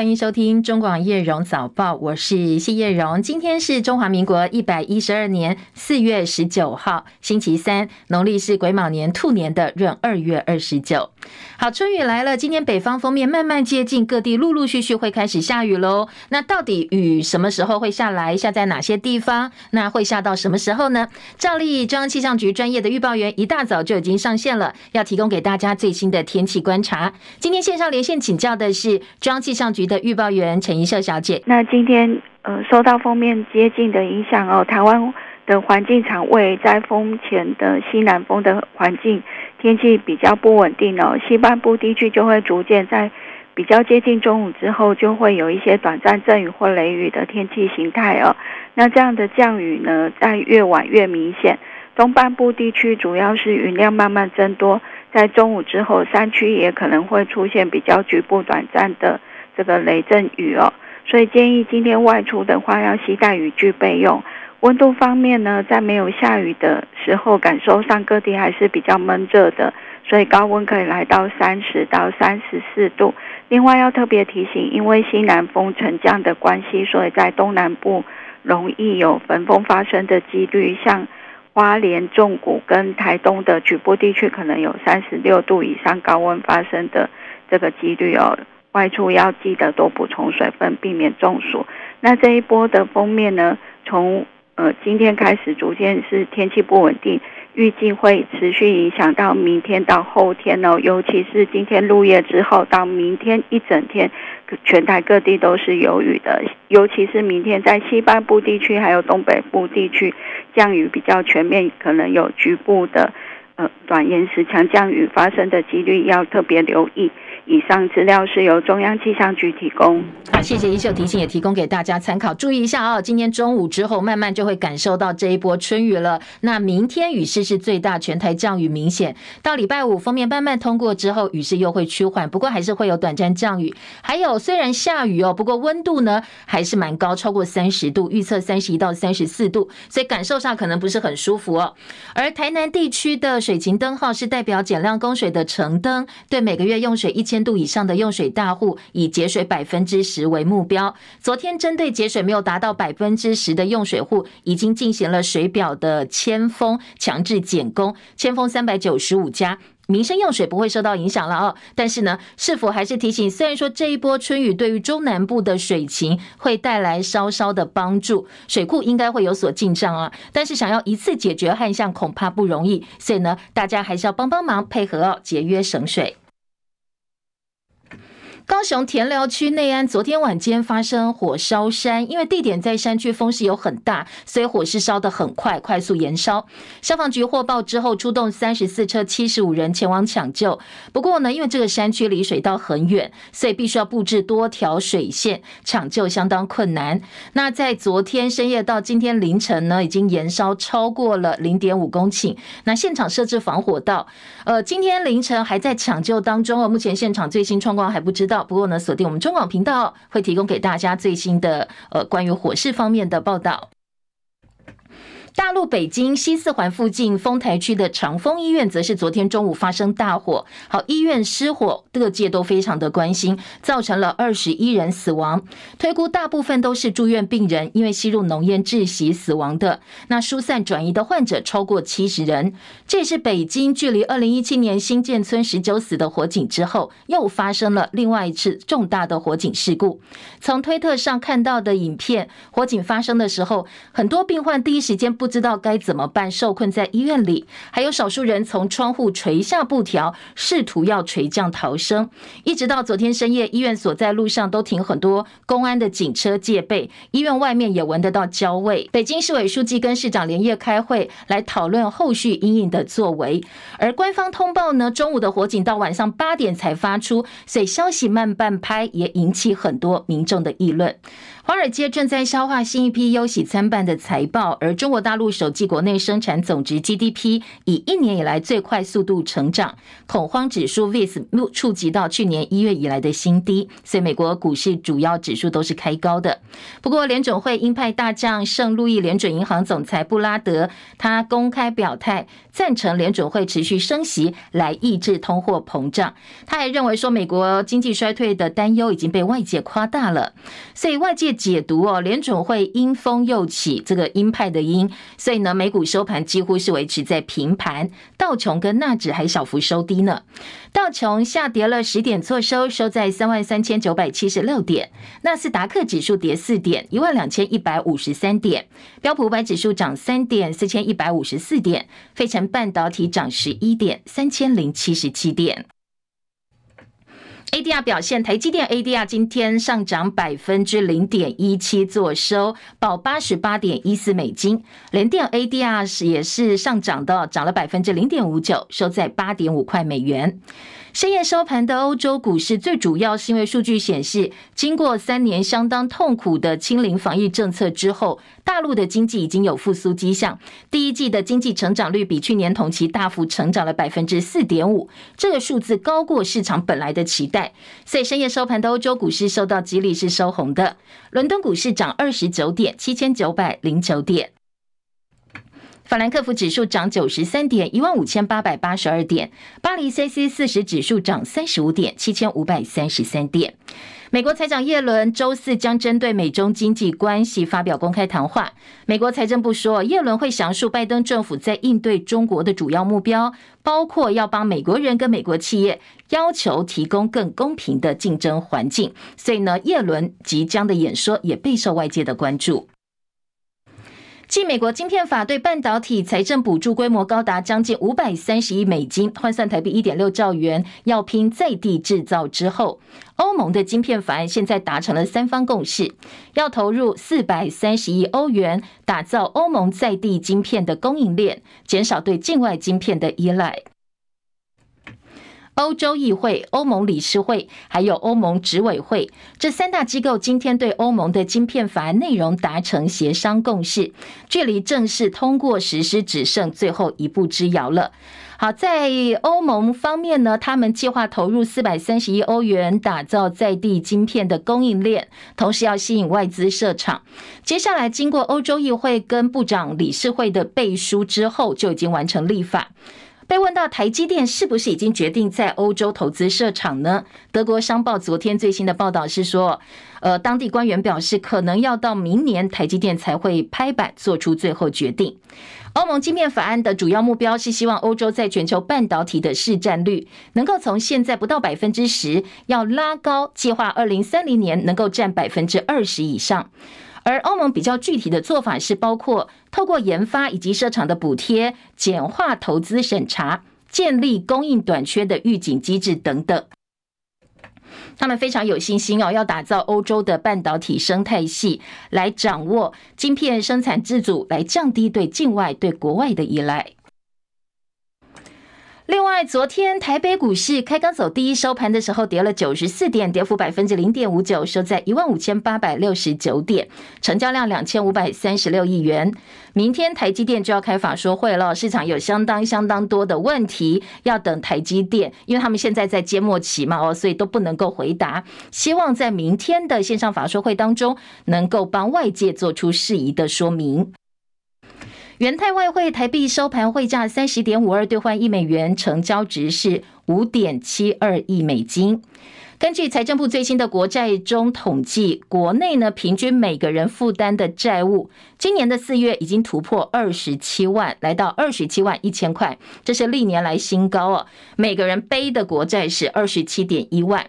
欢迎收听中广叶荣早报，我是谢叶荣。今天是中华民国一百一十二年四月十九号，星期三，农历是癸卯年兔年的闰二月二十九。好，春雨来了，今天北方锋面慢慢接近，各地陆陆续续会开始下雨喽。那到底雨什么时候会下来？下在哪些地方？那会下到什么时候呢？照例中央气象局专业的预报员一大早就已经上线了，要提供给大家最新的天气观察。今天线上连线请教的是中央气象局的预报员陈怡秀小姐。那今天呃，受到锋面接近的影响哦，台湾的环境场位在风前的西南风的环境，天气比较不稳定哦。西半部地区就会逐渐在比较接近中午之后，就会有一些短暂阵雨或雷雨的天气形态哦。那这样的降雨呢，在越晚越明显。东半部地区主要是云量慢慢增多，在中午之后，山区也可能会出现比较局部短暂的这个雷阵雨哦。所以建议今天外出的话，要携带雨具备用。温度方面呢，在没有下雨的时候，感受上各地还是比较闷热的，所以高温可以来到三十到三十四度。另外要特别提醒，因为西南风沉降的关系，所以在东南部容易有焚风发生的几率，像。花莲、纵谷跟台东的局部地区可能有三十六度以上高温发生的这个几率哦，外出要记得多补充水分，避免中暑。那这一波的锋面呢，从呃今天开始逐渐是天气不稳定。预计会持续影响到明天到后天哦，尤其是今天入夜之后到明天一整天，全台各地都是有雨的，尤其是明天在西半部地区还有东北部地区降雨比较全面，可能有局部的呃短延时强降雨发生的几率，要特别留意。以上资料是由中央气象局提供。好，谢谢一秀提醒，也提供给大家参考。注意一下哦，今天中午之后，慢慢就会感受到这一波春雨了。那明天雨势是最大，全台降雨明显。到礼拜五，锋面慢慢通过之后，雨势又会趋缓，不过还是会有短暂降雨。还有，虽然下雨哦，不过温度呢还是蛮高，超过三十度，预测三十一到三十四度，所以感受上可能不是很舒服哦。而台南地区的水情灯号是代表减量供水的橙灯，对每个月用水一千度以上的用水大户，以节水百分之十为目标。昨天针对节水没有达到百分之十的用水户，已经进行了水表的铅封，强制减供，签封三百九十五家，民生用水不会受到影响了哦。但是呢，是否还是提醒？虽然说这一波春雨对于中南部的水情会带来稍稍的帮助，水库应该会有所进账啊。但是想要一次解决旱象，恐怕不容易。所以呢，大家还是要帮帮忙，配合哦，节约省水。高雄田寮区内安昨天晚间发生火烧山，因为地点在山区，风势又很大，所以火势烧得很快，快速延烧。消防局获报之后，出动三十四车、七十五人前往抢救。不过呢，因为这个山区离水道很远，所以必须要布置多条水线，抢救相当困难。那在昨天深夜到今天凌晨呢，已经延烧超过了零点五公顷。那现场设置防火道，呃，今天凌晨还在抢救当中哦。目前现场最新状况还不知道。不过呢，锁定我们中广频道，会提供给大家最新的呃关于火势方面的报道。大陆北京西四环附近丰台区的长丰医院，则是昨天中午发生大火。好，医院失火，各界都非常的关心，造成了二十一人死亡。推估大部分都是住院病人，因为吸入浓烟窒息死亡的。那疏散转移的患者超过七十人。这也是北京距离二零一七年新建村十九死的火警之后，又发生了另外一次重大的火警事故。从推特上看到的影片，火警发生的时候，很多病患第一时间不不知道该怎么办，受困在医院里，还有少数人从窗户垂下布条，试图要垂降逃生。一直到昨天深夜，医院所在路上都停很多公安的警车戒备，医院外面也闻得到焦味。北京市委书记跟市长连夜开会，来讨论后续阴影的作为。而官方通报呢，中午的火警到晚上八点才发出，所以消息慢半拍，也引起很多民众的议论。华尔街正在消化新一批忧喜参半的财报，而中国大陆首季国内生产总值 GDP 以一年以来最快速度成长，恐慌指数 VIX 触及到去年一月以来的新低，所以美国股市主要指数都是开高的。不过联准会鹰派大将圣路易联准银行总裁布拉德，他公开表态赞成联准会持续升息来抑制通货膨胀。他还认为说美国经济衰退的担忧已经被外界夸大了，所以外界解读哦，联准会鹰风又起，这个鹰派的鹰，所以呢，美股收盘几乎是维持在平盘，道琼跟纳指还小幅收低呢。道琼下跌了十点，作收收在三万三千九百七十六点。纳斯达克指数跌四点，一万两千一百五十三点。标普五百指数涨三点，四千一百五十四点。费城半导体涨十一点，三千零七十七点。ADR 表现，台积电 ADR 今天上涨百分之零点一七，作收报八十八点一四美金。联电 ADR 是也是上涨的，涨了百分之零点五九，收在八点五块美元。深夜收盘的欧洲股市，最主要是因为数据显示，经过三年相当痛苦的清零防疫政策之后，大陆的经济已经有复苏迹象。第一季的经济成长率比去年同期大幅成长了百分之四点五，这个数字高过市场本来的期待。所以深夜收盘的欧洲股市受到激励是收红的，伦敦股市涨二十九点，七千九百零九点。法兰克福指数涨九十三点，一万五千八百八十二点。巴黎 c c 四十指数涨三十五点，七千五百三十三点。美国财长耶伦周四将针对美中经济关系发表公开谈话。美国财政部说，耶伦会详述拜登政府在应对中国的主要目标，包括要帮美国人跟美国企业要求提供更公平的竞争环境。所以呢，耶伦即将的演说也备受外界的关注。继美国晶片法对半导体财政补助规模高达将近五百三十亿美金，换算台币一点六兆元，要拼在地制造之后，欧盟的晶片法案现在达成了三方共识，要投入四百三十亿欧元，打造欧盟在地晶片的供应链，减少对境外晶片的依赖。欧洲议会、欧盟理事会还有欧盟执委会这三大机构今天对欧盟的晶片法案内容达成协商共识，距离正式通过实施只剩最后一步之遥了。好，在欧盟方面呢，他们计划投入四百三十亿欧元打造在地晶片的供应链，同时要吸引外资设厂。接下来经过欧洲议会跟部长理事会的背书之后，就已经完成立法。被问到台积电是不是已经决定在欧洲投资设厂呢？德国商报昨天最新的报道是说，呃，当地官员表示，可能要到明年台积电才会拍板做出最后决定。欧盟晶片法案的主要目标是希望欧洲在全球半导体的市占率能够从现在不到百分之十，要拉高，计划二零三零年能够占百分之二十以上。而欧盟比较具体的做法是，包括透过研发以及设厂的补贴、简化投资审查、建立供应短缺的预警机制等等。他们非常有信心哦，要打造欧洲的半导体生态系，来掌握晶片生产自主，来降低对境外、对国外的依赖。另外，昨天台北股市开刚走低，收盘的时候跌了九十四点，跌幅百分之零点五九，收在一万五千八百六十九点，成交量两千五百三十六亿元。明天台积电就要开法说会了，市场有相当相当多的问题要等台积电，因为他们现在在揭末期嘛，哦，所以都不能够回答。希望在明天的线上法说会当中，能够帮外界做出适宜的说明。元泰外汇台币收盘汇价三十点五二兑换一美元，成交值是五点七二亿美金。根据财政部最新的国债中统计，国内呢平均每个人负担的债务，今年的四月已经突破二十七万，来到二十七万一千块，这是历年来新高哦。每个人背的国债是二十七点一万。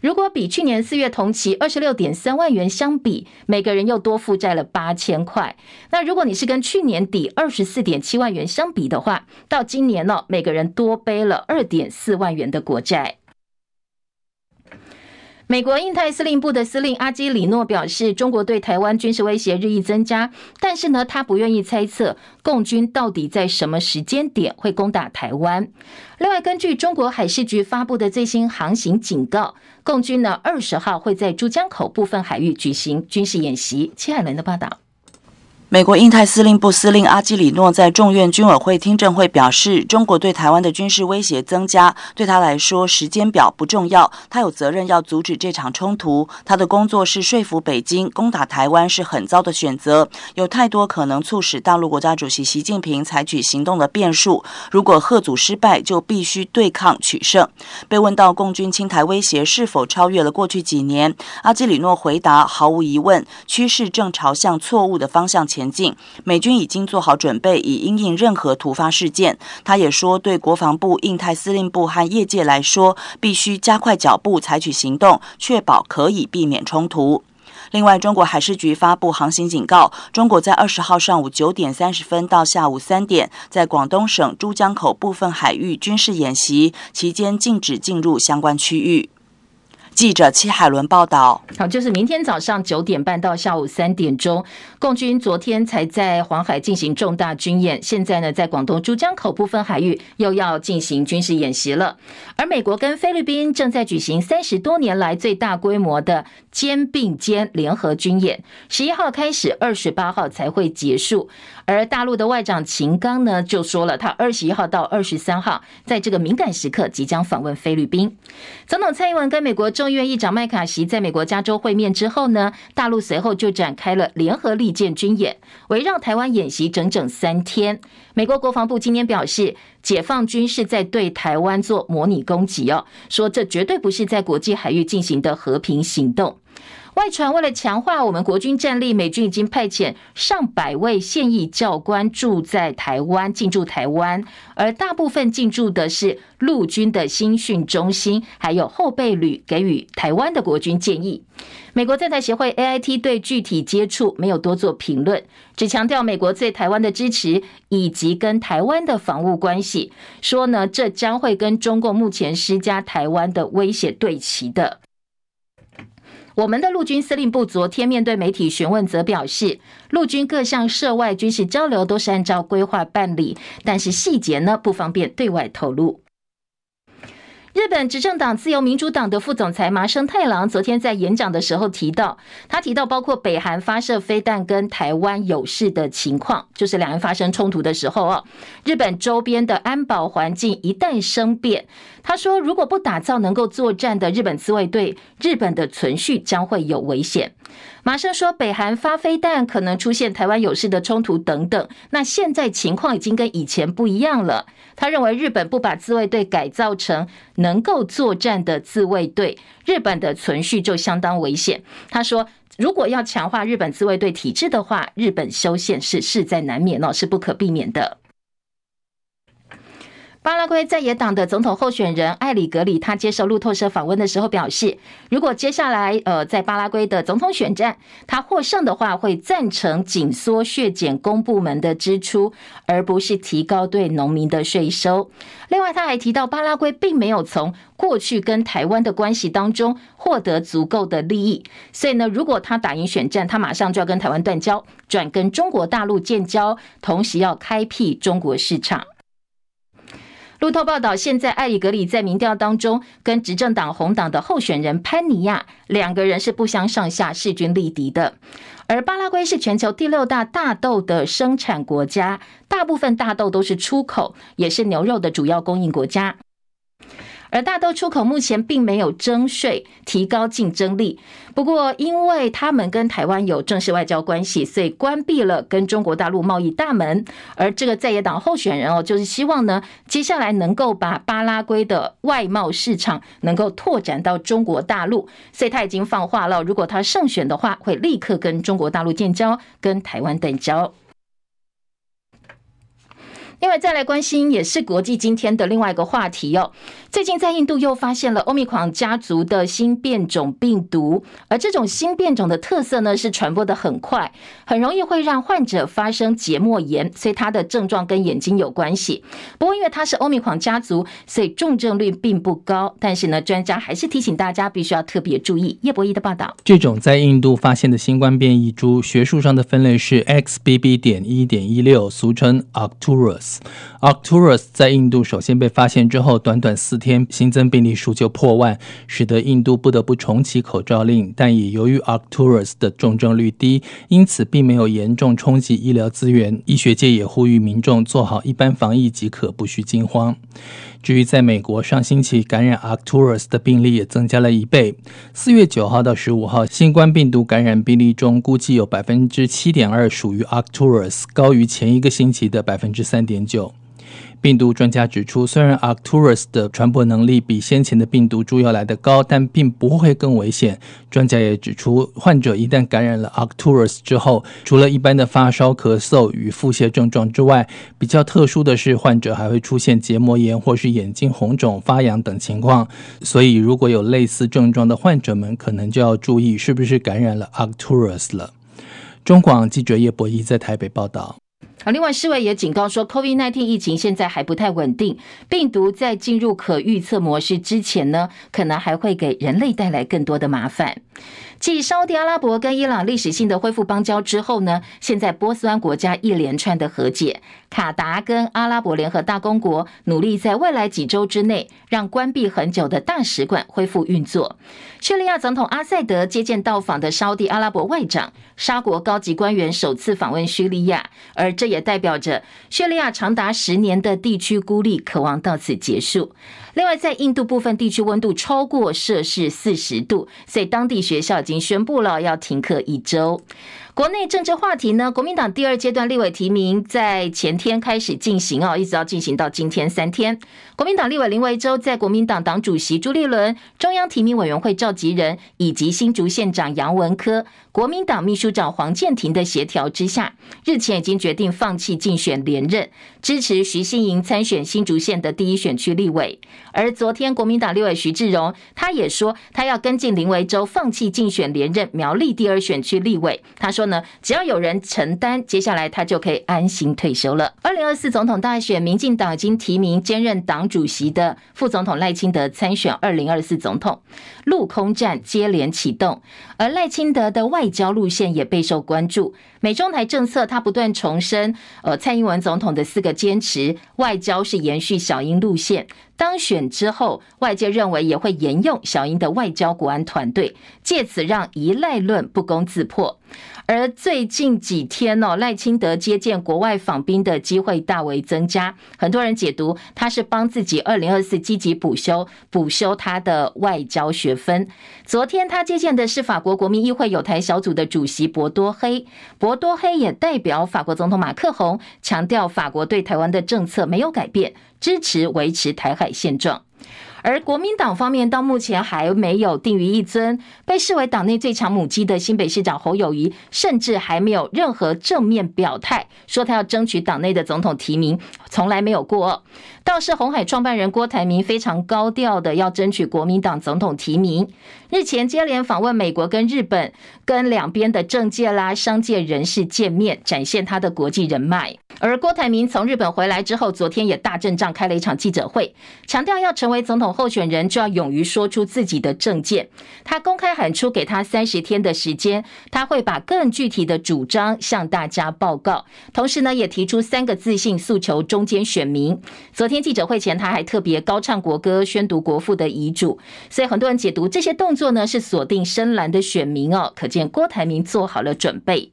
如果比去年四月同期二十六点三万元相比，每个人又多负债了八千块。那如果你是跟去年底二十四点七万元相比的话，到今年呢，每个人多背了二点四万元的国债。美国印太司令部的司令阿基里诺表示，中国对台湾军事威胁日益增加，但是呢，他不愿意猜测共军到底在什么时间点会攻打台湾。另外，根据中国海事局发布的最新航行警告，共军呢二十号会在珠江口部分海域举行军事演习。戚海伦的报道。美国印太司令部司令阿基里诺在众院军委会听证会表示，中国对台湾的军事威胁增加，对他来说时间表不重要，他有责任要阻止这场冲突。他的工作是说服北京，攻打台湾是很糟的选择，有太多可能促使大陆国家主席习近平采取行动的变数。如果贺阻失败，就必须对抗取胜。被问到共军侵台威胁是否超越了过去几年，阿基里诺回答：毫无疑问，趋势正朝向错误的方向前。前进，美军已经做好准备，以应应任何突发事件。他也说，对国防部、印太司令部和业界来说，必须加快脚步，采取行动，确保可以避免冲突。另外，中国海事局发布航行警告，中国在二十号上午九点三十分到下午三点，在广东省珠江口部分海域军事演习，期间禁止进入相关区域。记者戚海伦报道：好，就是明天早上九点半到下午三点钟，共军昨天才在黄海进行重大军演，现在呢，在广东珠江口部分海域又要进行军事演习了。而美国跟菲律宾正在举行三十多年来最大规模的肩并肩联合军演，十一号开始，二十八号才会结束。而大陆的外长秦刚呢，就说了，他二十一号到二十三号在这个敏感时刻即将访问菲律宾。总统蔡英文跟美国中院议长麦卡锡在美国加州会面之后呢，大陆随后就展开了联合利剑军演，围绕台湾演习整整三天。美国国防部今天表示，解放军是在对台湾做模拟攻击哦，说这绝对不是在国际海域进行的和平行动。外传为了强化我们国军战力，美军已经派遣上百位现役教官驻在台湾，进驻台湾，而大部分进驻的是陆军的新训中心，还有后备旅给予台湾的国军建议。美国在台协会 AIT 对具体接触没有多做评论，只强调美国对台湾的支持以及跟台湾的防务关系，说呢，这将会跟中共目前施加台湾的威胁对齐的。我们的陆军司令部昨天面对媒体询问，则表示，陆军各项涉外军事交流都是按照规划办理，但是细节呢，不方便对外透露。日本执政党自由民主党的副总裁麻生太郎昨天在演讲的时候提到，他提到包括北韩发射飞弹跟台湾有事的情况，就是两人发生冲突的时候哦，日本周边的安保环境一旦生变，他说如果不打造能够作战的日本自卫队，日本的存续将会有危险。马生说，北韩发飞弹可能出现台湾有事的冲突等等，那现在情况已经跟以前不一样了。他认为日本不把自卫队改造成能够作战的自卫队，日本的存续就相当危险。他说，如果要强化日本自卫队体制的话，日本修宪是势在难免哦，是不可避免的。巴拉圭在野党的总统候选人艾里格里，他接受路透社访问的时候表示，如果接下来呃在巴拉圭的总统选战他获胜的话，会赞成紧缩削减公部门的支出，而不是提高对农民的税收。另外，他还提到巴拉圭并没有从过去跟台湾的关系当中获得足够的利益，所以呢，如果他打赢选战，他马上就要跟台湾断交，转跟中国大陆建交，同时要开辟中国市场。路透报道，现在艾里格里在民调当中跟执政党红党的候选人潘尼亚两个人是不相上下、势均力敌的。而巴拉圭是全球第六大大豆的生产国家，大部分大豆都是出口，也是牛肉的主要供应国家。而大豆出口目前并没有征税，提高竞争力。不过，因为他们跟台湾有正式外交关系，所以关闭了跟中国大陆贸易大门。而这个在野党候选人哦，就是希望呢，接下来能够把巴拉圭的外贸市场能够拓展到中国大陆。所以他已经放话了，如果他胜选的话，会立刻跟中国大陆建交，跟台湾断交。另外再来关心，也是国际今天的另外一个话题哦。最近在印度又发现了欧米狂家族的新变种病毒，而这种新变种的特色呢，是传播的很快，很容易会让患者发生结膜炎，所以它的症状跟眼睛有关系。不过因为它是欧米狂家族，所以重症率并不高。但是呢，专家还是提醒大家必须要特别注意。叶博弈的报道，这种在印度发现的新冠变异株，学术上的分类是 XBB. 点一点一六，俗称 Arcturus。Arcturus 在印度首先被发现之后，短短四天新增病例数就破万，使得印度不得不重启口罩令。但也由于 Arcturus 的重症率低，因此并没有严重冲击医疗资源。医学界也呼吁民众做好一般防疫即可，不需惊慌。至于在美国，上星期感染 Arcturus 的病例也增加了一倍。四月九号到十五号，新冠病毒感染病例中，估计有百分之七点二属于 Arcturus，高于前一个星期的百分之三点九。病毒专家指出，虽然 Arcturus 的传播能力比先前的病毒株要来得高，但并不会更危险。专家也指出，患者一旦感染了 Arcturus 之后，除了一般的发烧、咳嗽与腹泻症状之外，比较特殊的是，患者还会出现结膜炎或是眼睛红肿、发痒等情况。所以，如果有类似症状的患者们，可能就要注意是不是感染了 Arcturus 了。中广记者叶博义在台北报道。好，另外世卫也警告说，COVID-19 疫情现在还不太稳定，病毒在进入可预测模式之前呢，可能还会给人类带来更多的麻烦。继沙乌地阿拉伯跟伊朗历史性的恢复邦交之后呢，现在波斯湾国家一连串的和解，卡达跟阿拉伯联合大公国努力在未来几周之内让关闭很久的大使馆恢复运作。叙利亚总统阿塞德接见到访的沙乌地阿拉伯外长，沙国高级官员首次访问叙利亚，而这也代表着叙利亚长达十年的地区孤立渴望到此结束。另外，在印度部分地区温度超过摄氏四十度，所以当地学校已经宣布了要停课一周。国内政治话题呢？国民党第二阶段立委提名在前天开始进行哦，一直要进行到今天三天。国民党立委林维洲在国民党党主席朱立伦、中央提名委员会召集人以及新竹县长杨文科、国民党秘书长黄健庭的协调之下，日前已经决定放弃竞选连任，支持徐欣莹参选新竹县的第一选区立委。而昨天国民党立委徐志荣他也说，他要跟进林维洲放弃竞选连任苗栗第二选区立委。他说呢，只要有人承担，接下来他就可以安心退休了。二零二四总统大选，民进党已经提名兼任党主席的副总统赖清德参选二零二四总统，陆空战接连启动，而赖清德的外交路线也备受关注。美中台政策，他不断重申，呃，蔡英文总统的四个坚持，外交是延续小英路线。当选之后，外界认为也会沿用小英的外交国安团队，借此让一赖论不攻自破。而最近几天哦，赖清德接见国外访宾的机会大为增加，很多人解读他是帮自己二零二四积极补修补修他的外交学分。昨天他接见的是法国国民议会友台小组的主席博多黑，博多黑也代表法国总统马克宏，强调法国对台湾的政策没有改变，支持维持台海现状。而国民党方面到目前还没有定于一尊，被视为党内最强母鸡的新北市长侯友谊，甚至还没有任何正面表态，说他要争取党内的总统提名，从来没有过。倒是红海创办人郭台铭非常高调的要争取国民党总统提名，日前接连访问美国跟日本，跟两边的政界啦、商界人士见面，展现他的国际人脉。而郭台铭从日本回来之后，昨天也大阵仗开了一场记者会，强调要成为总统候选人，就要勇于说出自己的政见。他公开喊出给他三十天的时间，他会把更具体的主张向大家报告。同时呢，也提出三个自信诉求中间选民。昨天。记者会前，他还特别高唱国歌，宣读国父的遗嘱，所以很多人解读这些动作呢，是锁定深蓝的选民哦，可见郭台铭做好了准备。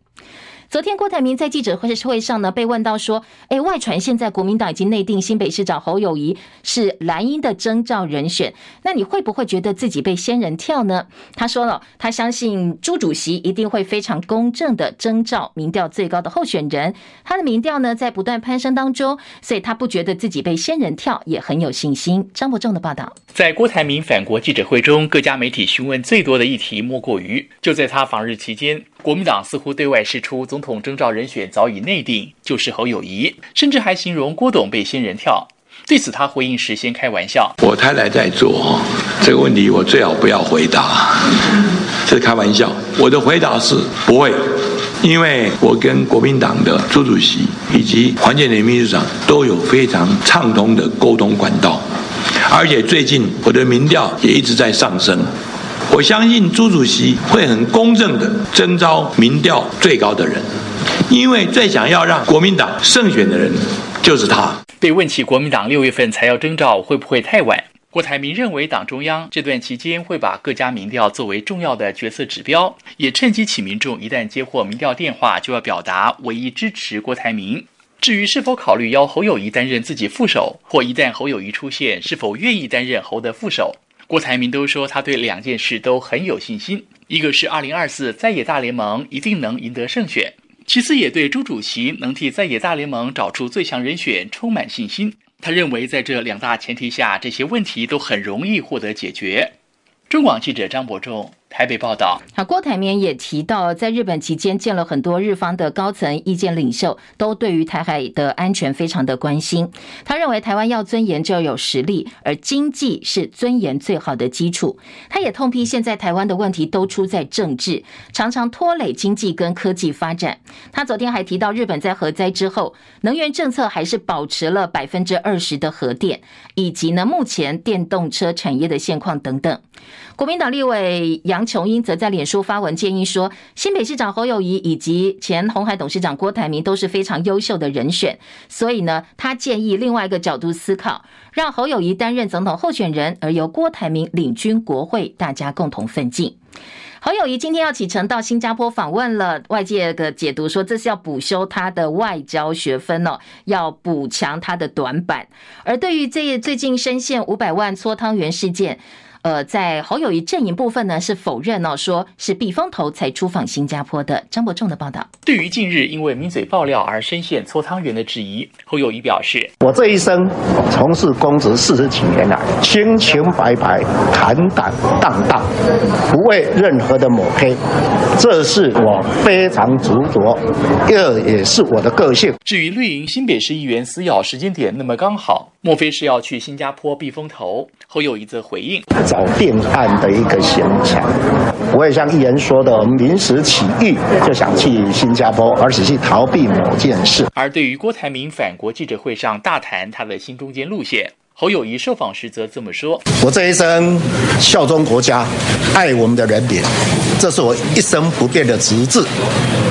昨天，郭台铭在记者会会上呢，被问到说：“诶，外传现在国民党已经内定新北市长侯友宜是蓝营的征召人选，那你会不会觉得自己被仙人跳呢？”他说了，他相信朱主席一定会非常公正的征召民调最高的候选人。他的民调呢，在不断攀升当中，所以他不觉得自己被仙人跳，也很有信心。张伯仲的报道，在郭台铭返国记者会中，各家媒体询问最多的议题莫过于，就在他访日期间。国民党似乎对外释出总统征召人选早已内定，就是侯友谊，甚至还形容郭董被仙人跳。对此，他回应时先开玩笑：“我太太在做这个问题，我最好不要回答，这是开玩笑。我的回答是不会，因为我跟国民党的朱主席以及黄健庭秘书长都有非常畅通的沟通管道，而且最近我的民调也一直在上升。”我相信朱主席会很公正地征召民调最高的人，因为最想要让国民党胜选的人就是他。被问起国民党六月份才要征召会不会太晚，郭台铭认为，党中央这段期间会把各家民调作为重要的决策指标，也趁机请民众一旦接获民调电话，就要表达唯一支持郭台铭。至于是否考虑邀侯友谊担任自己副手，或一旦侯友谊出现，是否愿意担任侯的副手，郭台铭都说他对两件事都很有信心。一个是二零二四在野大联盟一定能赢得胜选，其次也对朱主席能替在野大联盟找出最强人选充满信心。他认为，在这两大前提下，这些问题都很容易获得解决。中广记者张伯仲。台北报道，好，郭台铭也提到，在日本期间见了很多日方的高层意见领袖，都对于台海的安全非常的关心。他认为台湾要尊严就要有实力，而经济是尊严最好的基础。他也痛批现在台湾的问题都出在政治，常常拖累经济跟科技发展。他昨天还提到，日本在核灾之后，能源政策还是保持了百分之二十的核电，以及呢目前电动车产业的现况等等。国民党立委杨琼英则在脸书发文建议说，新北市长侯友宜以及前鸿海董事长郭台铭都是非常优秀的人选，所以呢，他建议另外一个角度思考，让侯友宜担任总统候选人，而由郭台铭领军国会，大家共同奋进。侯友宜今天要启程到新加坡访问了，外界的解读说，这是要补修他的外交学分哦，要补强他的短板。而对于这最近深陷五百万搓汤圆事件。呃，在侯友谊阵营部分呢，是否认哦，说是避风头才出访新加坡的。张伯仲的报道。对于近日因为名嘴爆料而深陷搓汤圆的质疑，侯友谊表示：“我这一生从事公职四十几年来，清清白白、坦坦荡荡，不为任何的抹黑，这是我非常执着，这也是我的个性。”至于绿营新北市议员撕咬时间点那么刚好，莫非是要去新加坡避风头？后又一则回应。找定案的一个现场，我也像议员说的，我们临时起意就想去新加坡，而且是逃避某件事。而对于郭台铭返国记者会上大谈他的新中间路线，侯友谊受访时则这么说：“我这一生效忠国家，爱我们的人民，这是我一生不变的职志，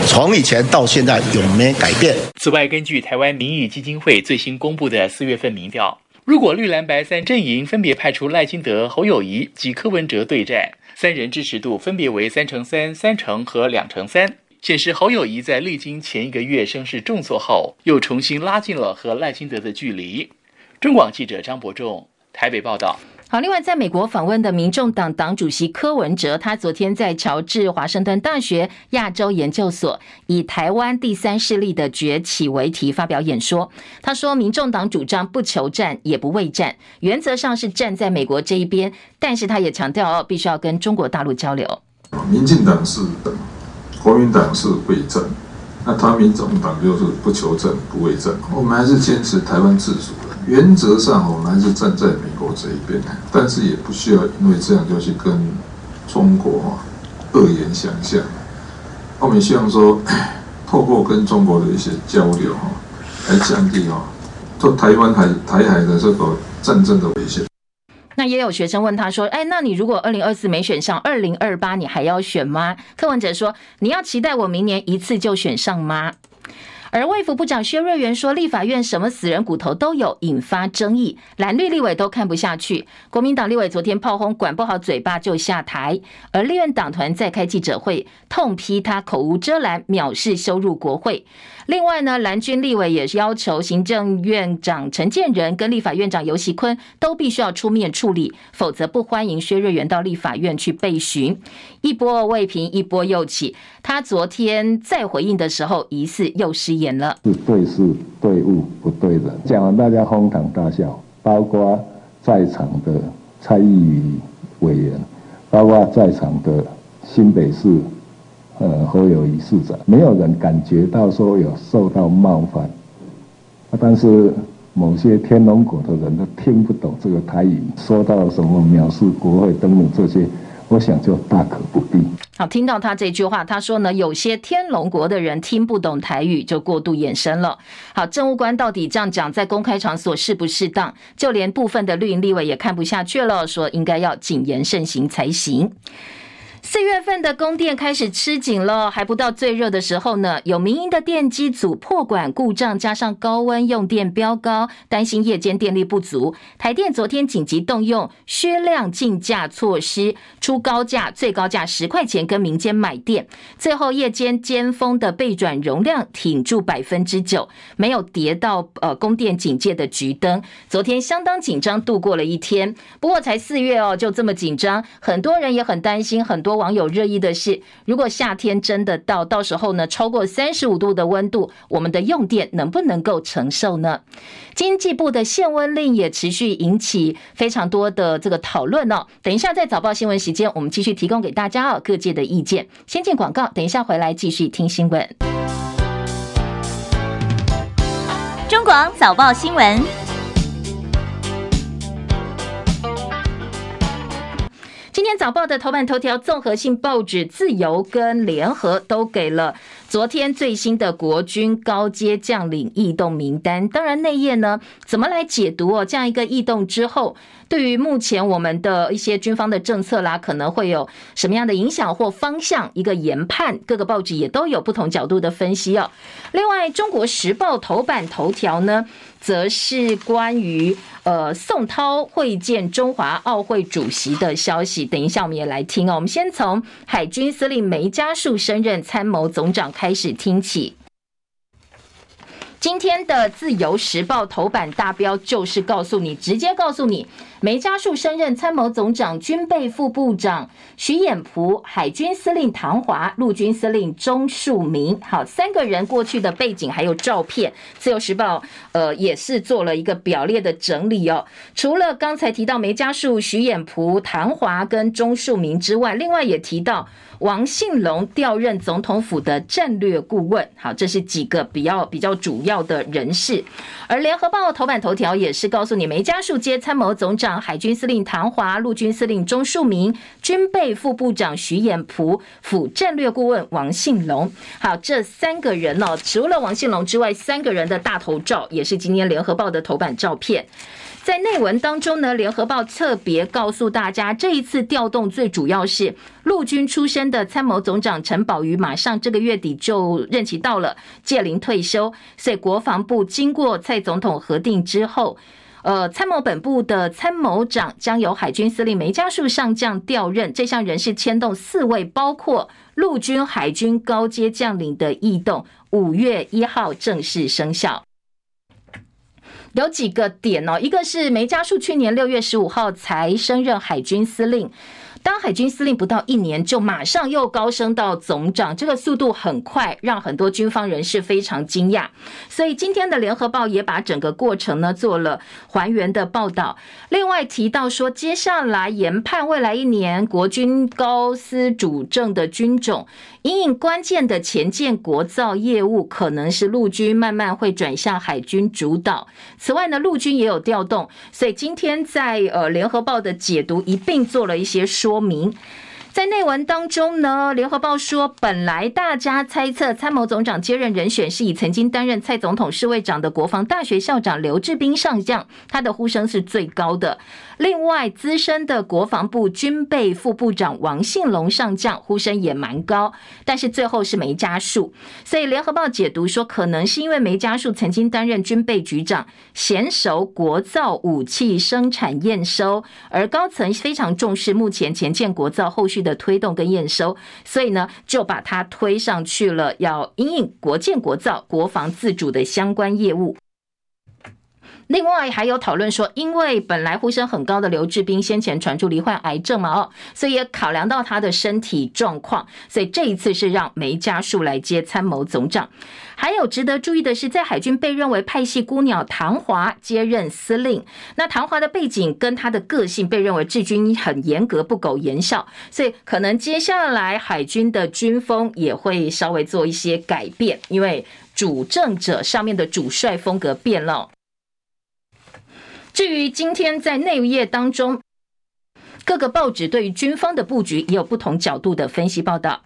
从以前到现在永没改变。”此外，根据台湾民意基金会最新公布的四月份民调。如果绿蓝白三阵营分别派出赖清德、侯友谊及柯文哲对战，三人支持度分别为三成三、三成和两成三，显示侯友谊在历经前一个月声势重挫后，又重新拉近了和赖清德的距离。中广记者张伯仲台北报道。好，另外，在美国访问的民众党党主席柯文哲，他昨天在乔治华盛顿大学亚洲研究所以“台湾第三势力的崛起”为题发表演说。他说，民众党主张不求战也不畏战，原则上是站在美国这一边，但是他也强调哦，必须要跟中国大陆交流。民进党是国民党是畏战，那他民众党就是不求战不畏战，我们还是坚持台湾自主。原则上，我们还是站在美国这一边，但是也不需要因为这样就去跟中国恶言相向。我们希望说，透过跟中国的一些交流哈，来降低哈，做台湾海台海的这个战争的危险。那也有学生问他说：“哎，那你如果二零二四没选上，二零二八你还要选吗？”柯文哲说：“你要期待我明年一次就选上吗？”而卫福部长薛瑞元说，立法院什么死人骨头都有，引发争议，蓝绿立委都看不下去。国民党立委昨天炮轰，管不好嘴巴就下台。而立院党团再开记者会，痛批他口无遮拦，藐视羞辱国会。另外呢，蓝军立委也是要求行政院长陈建仁跟立法院长游锡坤都必须要出面处理，否则不欢迎薛瑞元到立法院去备询。一波未平，一波又起。他昨天在回应的时候，疑似又失言了。是对事对物不对人，讲完大家哄堂大笑，包括在场的蔡易余委员，包括在场的新北市。呃，侯友宜市长，没有人感觉到说有受到冒犯，但是某些天龙国的人都听不懂这个台语，说到什么藐视国会等等这些，我想就大可不必。好，听到他这句话，他说呢，有些天龙国的人听不懂台语，就过度衍生了。好，政务官到底这样讲，在公开场所适不适当？就连部分的绿营立委也看不下去了，说应该要谨言慎行才行。四月份的供电开始吃紧了，还不到最热的时候呢。有民营的电机组破管故障，加上高温用电飙高，担心夜间电力不足。台电昨天紧急动用削量竞价措施，出高价，最高价十块钱跟民间买电。最后夜间尖峰的备转容量挺住百分之九，没有跌到呃供电警戒的橘灯。昨天相当紧张度过了一天，不过才四月哦，就这么紧张，很多人也很担心，很多网友热议的是，如果夏天真的到，到时候呢，超过三十五度的温度，我们的用电能不能够承受呢？经济部的限温令也持续引起非常多的这个讨论哦。等一下在早报新闻时间，我们继续提供给大家哦各界的意见。先进广告，等一下回来继续听新闻。中广早报新闻。今天早报的头版头条，综合性报纸《自由》跟《联合》都给了昨天最新的国军高阶将领异动名单。当然，内页呢怎么来解读哦？这样一个异动之后，对于目前我们的一些军方的政策啦，可能会有什么样的影响或方向？一个研判，各个报纸也都有不同角度的分析哦。另外，《中国时报》头版头条呢，则是关于呃宋涛会见中华奥会主席的消息。等一下我们也来听哦。我们先从海军司令梅家树升任参谋总长开始听起。今天的自由时报头版大标就是告诉你，直接告诉你。梅家树升任参谋总长、军备副部长徐衍蒲、海军司令唐华、陆军司令钟树明，好，三个人过去的背景还有照片，自由时报呃也是做了一个表列的整理哦。除了刚才提到梅家树、徐衍蒲、唐华跟钟树明之外，另外也提到王信龙调任总统府的战略顾问，好，这是几个比较比较主要的人士。而联合报头版头条也是告诉你，梅家树接参谋总长。海军司令唐华、陆军司令钟树明、军备副部长徐衍蒲、辅战略顾问王信龙，好，这三个人呢，除了王信龙之外，三个人的大头照也是今天联合报的头版照片。在内文当中呢，联合报特别告诉大家，这一次调动最主要是陆军出身的参谋总长陈宝瑜，马上这个月底就任期到了，届龄退休，所以国防部经过蔡总统核定之后。呃，参谋本部的参谋长将由海军司令梅家树上将调任，这项人事牵动四位，包括陆军、海军高阶将领的异动，五月一号正式生效。有几个点哦，一个是梅家树去年六月十五号才升任海军司令。当海军司令不到一年，就马上又高升到总长，这个速度很快，让很多军方人士非常惊讶。所以今天的联合报也把整个过程呢做了还原的报道。另外提到说，接下来研判未来一年国军高司主政的军种。因应关键的前舰国造业务，可能是陆军慢慢会转向海军主导。此外呢，陆军也有调动，所以今天在呃联合报的解读一并做了一些说明。在内文当中呢，联合报说，本来大家猜测参谋总长接任人选是以曾经担任蔡总统侍卫长的国防大学校长刘志斌上将，他的呼声是最高的。另外，资深的国防部军备副部长王信龙上将呼声也蛮高，但是最后是没加数。所以联合报解读说，可能是因为梅家树曾经担任军备局长，娴熟国造武器生产验收，而高层非常重视目前前建国造后续的推动跟验收，所以呢就把他推上去了，要因应国建国造、国防自主的相关业务。另外还有讨论说，因为本来呼声很高的刘志斌先前传出罹患癌症嘛，哦，所以也考量到他的身体状况，所以这一次是让梅家树来接参谋总长。还有值得注意的是，在海军被认为派系孤鸟唐华接任司令，那唐华的背景跟他的个性被认为治军很严格、不苟言笑，所以可能接下来海军的军风也会稍微做一些改变，因为主政者上面的主帅风格变了。至于今天在内页当中，各个报纸对于军方的布局也有不同角度的分析报道。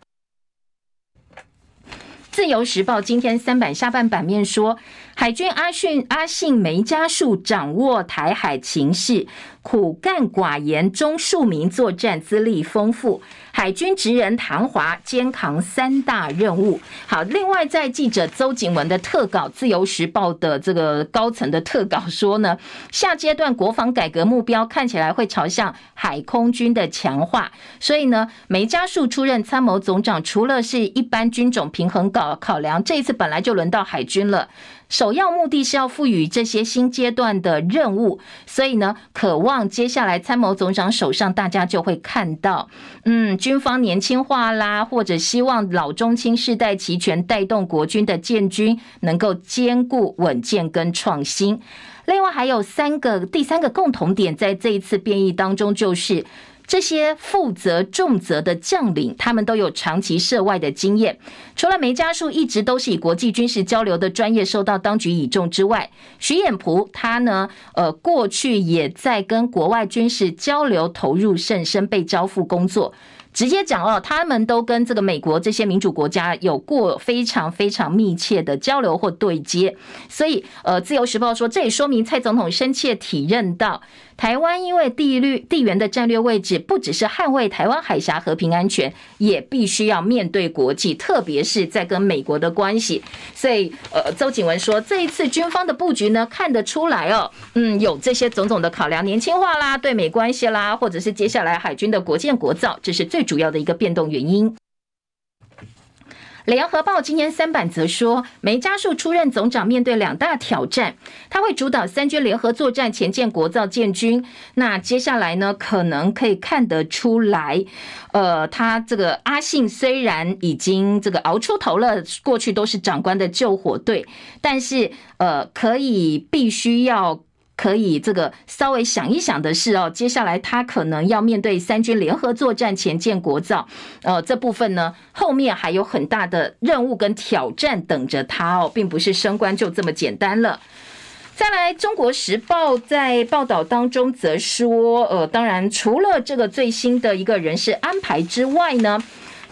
自由时报今天三版下半版面说，海军阿训阿信梅家树掌握台海情势，苦干寡言，中庶民作战资历丰富。海军职人唐华肩扛三大任务。好，另外在记者邹景文的特稿，《自由时报》的这个高层的特稿说呢，下阶段国防改革目标看起来会朝向海空军的强化。所以呢，梅家树出任参谋总长，除了是一般军种平衡考考量，这一次本来就轮到海军了。首要目的是要赋予这些新阶段的任务，所以呢，渴望接下来参谋总长手上，大家就会看到，嗯，军方年轻化啦，或者希望老中青世代齐全，带动国军的建军能够兼顾稳健跟创新。另外还有三个，第三个共同点，在这一次变异当中就是。这些负责重责的将领，他们都有长期涉外的经验。除了梅家树一直都是以国际军事交流的专业受到当局倚重之外，徐衍璞他呢，呃，过去也在跟国外军事交流投入甚深，被招募工作。直接讲哦，他们都跟这个美国这些民主国家有过非常非常密切的交流或对接，所以呃，《自由时报》说，这也说明蔡总统深切体认到，台湾因为地域地缘的战略位置，不只是捍卫台湾海峡和平安全，也必须要面对国际，特别是在跟美国的关系。所以呃，邹景文说，这一次军方的布局呢，看得出来哦，嗯，有这些种种的考量，年轻化啦，对美关系啦，或者是接下来海军的国建国造，这是。最主要的一个变动原因。联合报今天三版则说，梅家树出任总长，面对两大挑战，他会主导三军联合作战，前建国造建军。那接下来呢，可能可以看得出来，呃，他这个阿信虽然已经这个熬出头了，过去都是长官的救火队，但是呃，可以必须要。可以这个稍微想一想的是哦，接下来他可能要面对三军联合作战、前建国造，呃，这部分呢，后面还有很大的任务跟挑战等着他哦，并不是升官就这么简单了。再来，《中国时报》在报道当中则说，呃，当然除了这个最新的一个人事安排之外呢。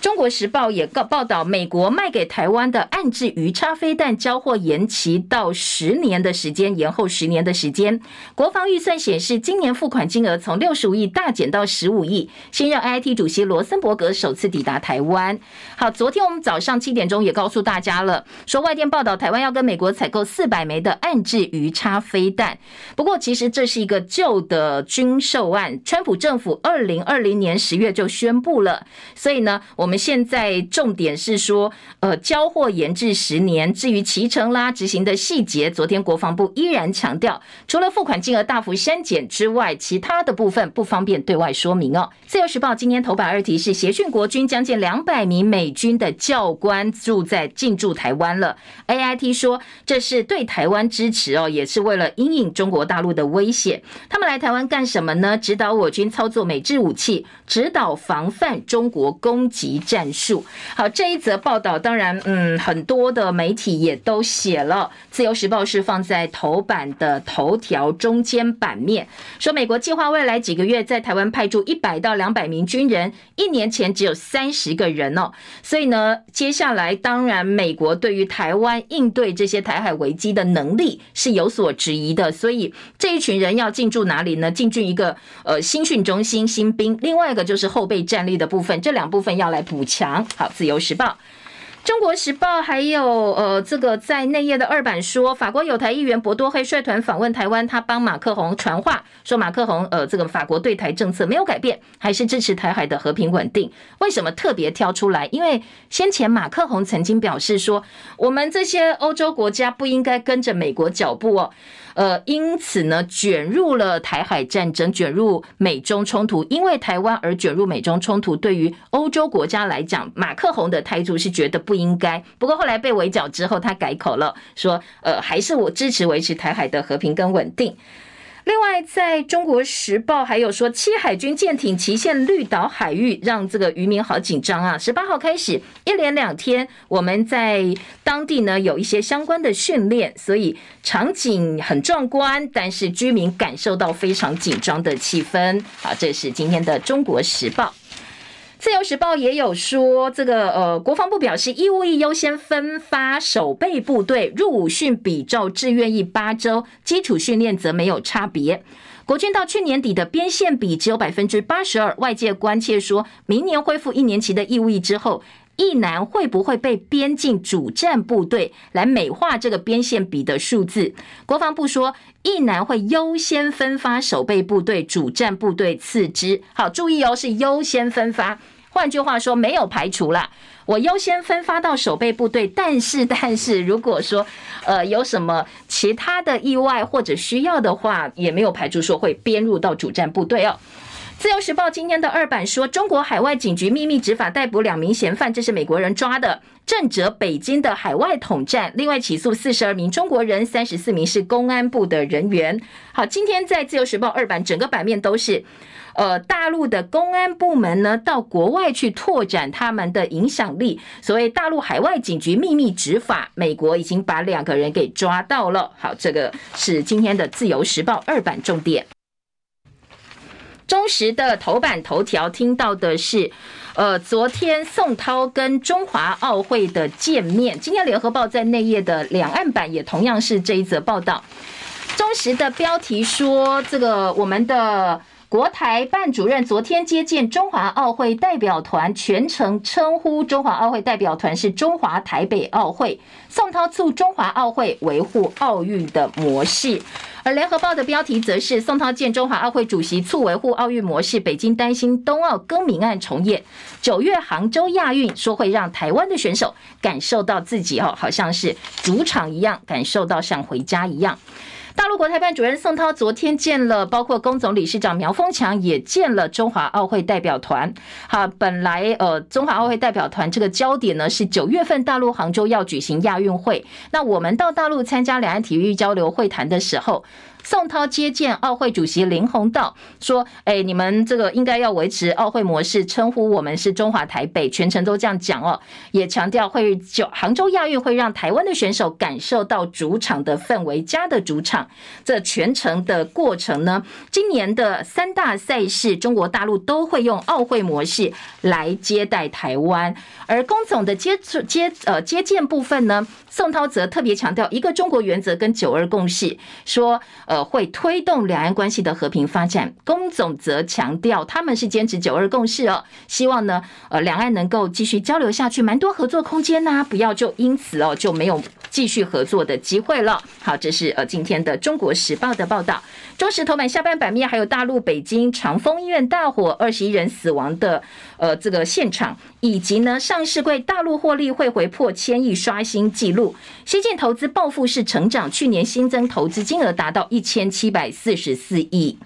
中国时报也告报道，美国卖给台湾的暗制鱼叉飞弹交货延期到十年的时间，延后十年的时间。国防预算显示，今年付款金额从六十五亿大减到十五亿。新任 AIT 主席罗森伯格首次抵达台湾。好，昨天我们早上七点钟也告诉大家了，说外电报道台湾要跟美国采购四百枚的暗制鱼叉飞弹。不过，其实这是一个旧的军售案，川普政府二零二零年十月就宣布了，所以呢，我。我们现在重点是说，呃，交货延至十年。至于期程啦、执行的细节，昨天国防部依然强调，除了付款金额大幅删减之外，其他的部分不方便对外说明哦。自由时报今天头版二题是：协训国军将近两百名美军的教官住在进驻台湾了。AIT 说这是对台湾支持哦，也是为了因应中国大陆的威胁。他们来台湾干什么呢？指导我军操作美制武器，指导防范中国攻击。战术好，这一则报道当然，嗯，很多的媒体也都写了。自由时报是放在头版的头条中间版面，说美国计划未来几个月在台湾派驻一百到两百名军人，一年前只有三十个人哦。所以呢，接下来当然美国对于台湾应对这些台海危机的能力是有所质疑的。所以这一群人要进驻哪里呢？进驻一个呃新训中心新兵，另外一个就是后备战力的部分，这两部分要来。补强好，《自由时报》、《中国时报》还有呃，这个在内页的二版说，法国有台议员博多黑率团访问台湾，他帮马克宏传话，说马克宏呃，这个法国对台政策没有改变，还是支持台海的和平稳定。为什么特别挑出来？因为先前马克宏曾经表示说，我们这些欧洲国家不应该跟着美国脚步哦。呃，因此呢，卷入了台海战争，卷入美中冲突，因为台湾而卷入美中冲突，对于欧洲国家来讲，马克宏的态度是觉得不应该。不过后来被围剿之后，他改口了，说，呃，还是我支持维持台海的和平跟稳定。另外，在中国时报还有说，七海军舰艇齐现绿岛海域，让这个渔民好紧张啊！十八号开始，一连两天，我们在当地呢有一些相关的训练，所以场景很壮观，但是居民感受到非常紧张的气氛。好，这是今天的中国时报。自由时报也有说，这个呃，国防部表示，义务役优先分发守备部队入伍训，比照志愿役八周，基础训练则没有差别。国军到去年底的边线比只有百分之八十二，外界关切说，明年恢复一年期的义务役之后，一男会不会被编进主战部队来美化这个边线比的数字？国防部说，一男会优先分发守备部队、主战部队次之。好，注意哦，是优先分发。换句话说，没有排除啦，我优先分发到守备部队，但是，但是如果说，呃，有什么其他的意外或者需要的话，也没有排除说会编入到主战部队哦。自由时报今天的二版说，中国海外警局秘密执法逮捕两名嫌犯，这是美国人抓的，震慑北京的海外统战。另外起诉四十二名中国人，三十四名是公安部的人员。好，今天在自由时报二版整个版面都是。呃，大陆的公安部门呢，到国外去拓展他们的影响力。所谓大陆海外警局秘密执法，美国已经把两个人给抓到了。好，这个是今天的自由时报二版重点。中时的头版头条听到的是，呃，昨天宋涛跟中华奥会的见面。今天联合报在内页的两岸版也同样是这一则报道。中时的标题说，这个我们的。国台办主任昨天接见中华奥会代表团，全程称呼中华奥会代表团是中华台北奥会。宋涛促中华奥会维护奥运的模式，而联合报的标题则是宋涛见中华奥会主席，促维护奥运模式。北京担心冬奥更名案重演，九月杭州亚运说会让台湾的选手感受到自己哦，好像是主场一样，感受到像回家一样。大陆国台办主任宋涛昨天见了，包括工总理事长苗峰强也见了中华奥会代表团。好，本来呃，中华奥会代表团这个焦点呢是九月份大陆杭州要举行亚运会，那我们到大陆参加两岸体育交流会谈的时候。宋涛接见奥会主席林鸿道，说：“哎，你们这个应该要维持奥会模式，称呼我们是中华台北，全程都这样讲哦。也强调会就杭州亚运会让台湾的选手感受到主场的氛围，家的主场。这全程的过程呢，今年的三大赛事，中国大陆都会用奥会模式来接待台湾。而工总的接接呃接见部分呢，宋涛则特别强调一个中国原则跟九二共识，说呃。”会推动两岸关系的和平发展。龚总则强调，他们是坚持九二共识哦，希望呢，呃，两岸能够继续交流下去，蛮多合作空间呐，不要就因此哦就没有继续合作的机会了。好，这是呃今天的中国时报的报道。中石头版下半版面还有大陆北京长丰医院大火，二十一人死亡的呃这个现场，以及呢上市柜大陆获利会回破千亿，刷新纪录。西进投资报复式成长，去年新增投资金额达到一千七百四十四亿。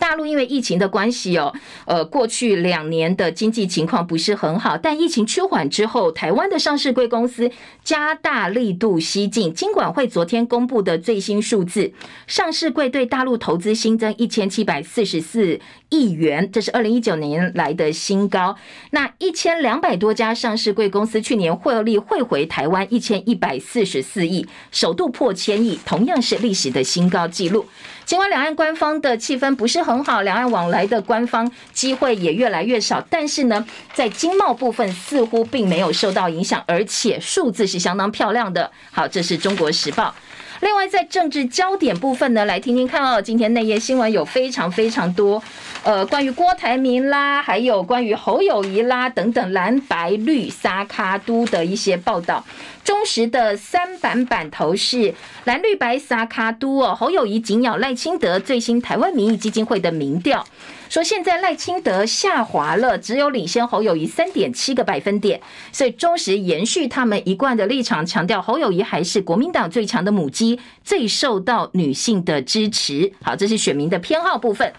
大陆因为疫情的关系哦，呃，过去两年的经济情况不是很好，但疫情趋缓之后，台湾的上市贵公司加大力度吸进。金管会昨天公布的最新数字，上市贵对大陆投资新增一千七百四十四亿元，这是二零一九年来的新高。那一千两百多家上市贵公司去年获利汇回台湾一千一百四十四亿，首度破千亿，同样是历史的新高纪录。尽管两岸官方的气氛不是很好，两岸往来的官方机会也越来越少，但是呢，在经贸部分似乎并没有受到影响，而且数字是相当漂亮的。好，这是中国时报。另外，在政治焦点部分呢，来听听看哦。今天内页新闻有非常非常多，呃，关于郭台铭啦，还有关于侯友谊啦等等蓝白绿撒卡都的一些报道。中时的三版版头是蓝绿白撒卡都哦，侯友谊紧咬赖清德，最新台湾民意基金会的民调。说现在赖清德下滑了，只有领先侯友谊三点七个百分点，所以中时延续他们一贯的立场，强调侯友谊还是国民党最强的母鸡，最受到女性的支持。好，这是选民的偏好部分。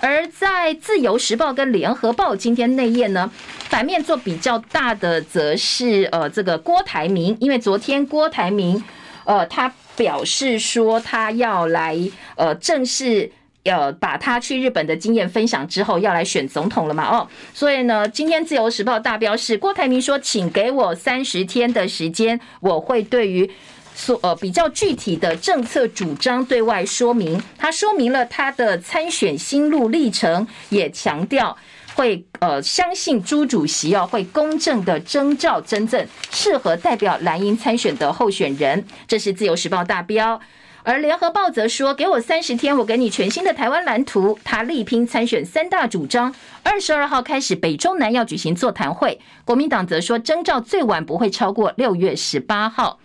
而在自由时报跟联合报今天内页呢，反面做比较大的则是呃这个郭台铭，因为昨天郭台铭呃他表示说他要来呃正式。要把他去日本的经验分享之后，要来选总统了嘛？哦，所以呢，今天自由时报大标是郭台铭说，请给我三十天的时间，我会对于所呃比较具体的政策主张对外说明。他说明了他的参选心路历程，也强调会呃相信朱主席哦会公正的征召真正适合代表蓝营参选的候选人。这是自由时报大标。而联合报则说：“给我三十天，我给你全新的台湾蓝图。”他力拼参选三大主张。二十二号开始，北中南要举行座谈会。国民党则说，征召最晚不会超过六月十八号。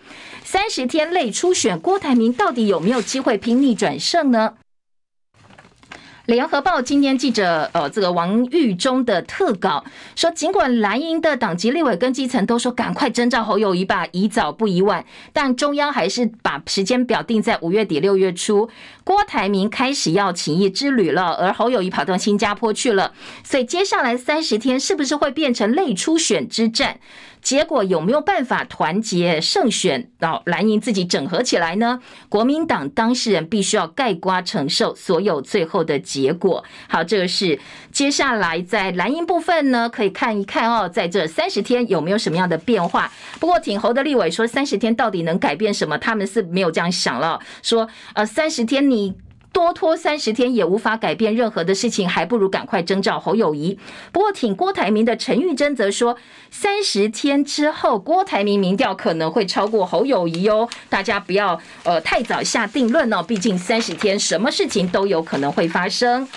三十天内初选，郭台铭到底有没有机会拼逆转胜呢？联合报今天记者呃，这个王玉忠的特稿说，尽管蓝营的党籍立委跟基层都说赶快征召侯友谊吧，宜早不宜晚，但中央还是把时间表定在五月底六月初。郭台铭开始要请益之旅了，而侯友谊跑到新加坡去了，所以接下来三十天是不是会变成类初选之战？结果有没有办法团结胜选到蓝营自己整合起来呢？国民党当事人必须要盖瓜承受所有最后的结果。好，这个是接下来在蓝营部分呢，可以看一看哦，在这三十天有没有什么样的变化。不过挺侯的立委说，三十天到底能改变什么？他们是没有这样想了，说呃，三十天你。多拖三十天也无法改变任何的事情，还不如赶快征召侯友谊。不过，挺郭台铭的陈玉珍则说，三十天之后，郭台铭民调可能会超过侯友谊哦。大家不要呃太早下定论哦，毕竟三十天什么事情都有可能会发生。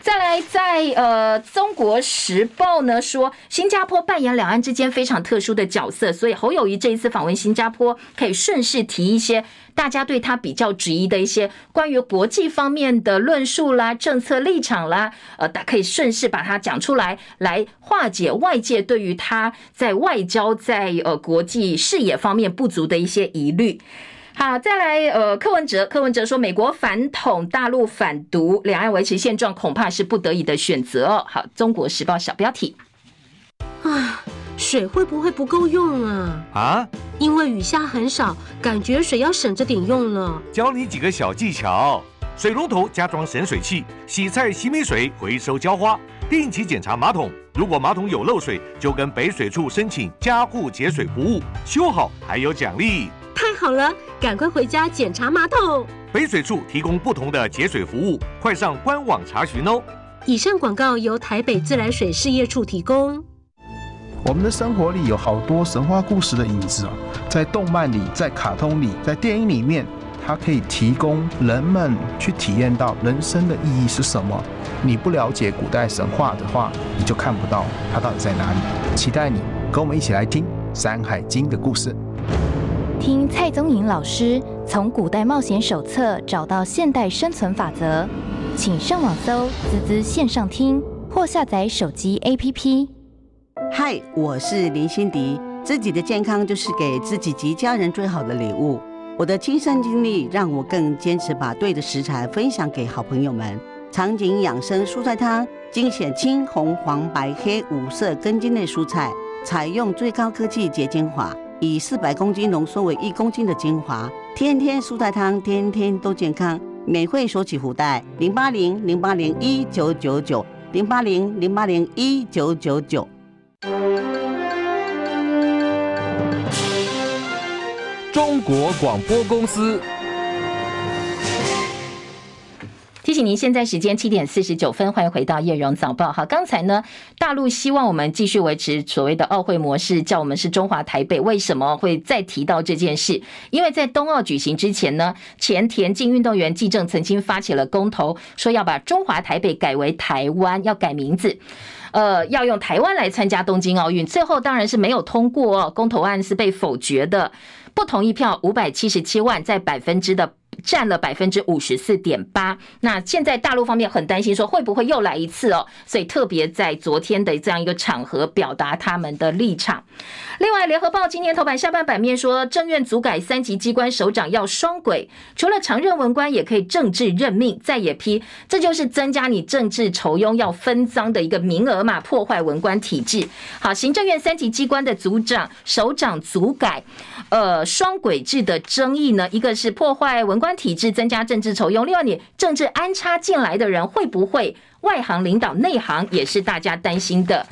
再来在，呃《中国时报》呢说，新加坡扮演两岸之间非常特殊的角色，所以侯友谊这一次访问新加坡，可以顺势提一些大家对他比较质疑的一些关于国际方面的论述啦、政策立场啦，呃，大可以顺势把它讲出来，来化解外界对于他在外交在呃国际视野方面不足的一些疑虑。好，再来，呃，柯文哲，柯文哲说，美国反统，大陆反独，两岸维持现状恐怕是不得已的选择。好，中国时报小标题。啊，水会不会不够用啊？啊？因为雨下很少，感觉水要省着点用了。教你几个小技巧：水龙头加装省水器，洗菜洗米水，回收浇花，定期检查马桶。如果马桶有漏水，就跟北水处申请加固节水服务，修好还有奖励。太好了，赶快回家检查马桶。北水处提供不同的节水服务，快上官网查询哦。以上广告由台北自来水事业处提供。我们的生活里有好多神话故事的影子啊，在动漫里，在卡通里，在电影里面，它可以提供人们去体验到人生的意义是什么。你不了解古代神话的话，你就看不到它到底在哪里。期待你跟我们一起来听《山海经》的故事。听蔡宗颖老师从古代冒险手册找到现代生存法则，请上网搜“滋滋线上听”或下载手机 APP。嗨，我是林心迪。自己的健康就是给自己及家人最好的礼物。我的亲身经历让我更坚持把对的食材分享给好朋友们。长景养生蔬菜汤精选青红黄白黑五色根茎类蔬菜，采用最高科技结晶法。以四百公斤浓缩为一公斤的精华，天天蔬菜汤，天天都健康。免费索取福袋，零八零零八零一九九九，零八零零八零一九九九。中国广播公司。提醒您，现在时间七点四十九分，欢迎回到叶荣早报。好，刚才呢，大陆希望我们继续维持所谓的奥会模式，叫我们是中华台北。为什么会再提到这件事？因为在冬奥举行之前呢，前田径运动员纪政曾经发起了公投，说要把中华台北改为台湾，要改名字，呃，要用台湾来参加东京奥运。最后当然是没有通过哦，公投案是被否决的，不同意票五百七十七万，在百分之的。占了百分之五十四点八。那现在大陆方面很担心，说会不会又来一次哦？所以特别在昨天的这样一个场合表达他们的立场。另外，联合报今天头版下半版面说，政院组改三级机关首长要双轨，除了常任文官也可以政治任命，再也批，这就是增加你政治酬庸要分赃的一个名额嘛，破坏文官体制。好，行政院三级机关的组长、首长组改，呃，双轨制的争议呢，一个是破坏文官。体制增加政治酬庸，另外你政治安插进来的人会不会外行领导内行，也是大家担心的。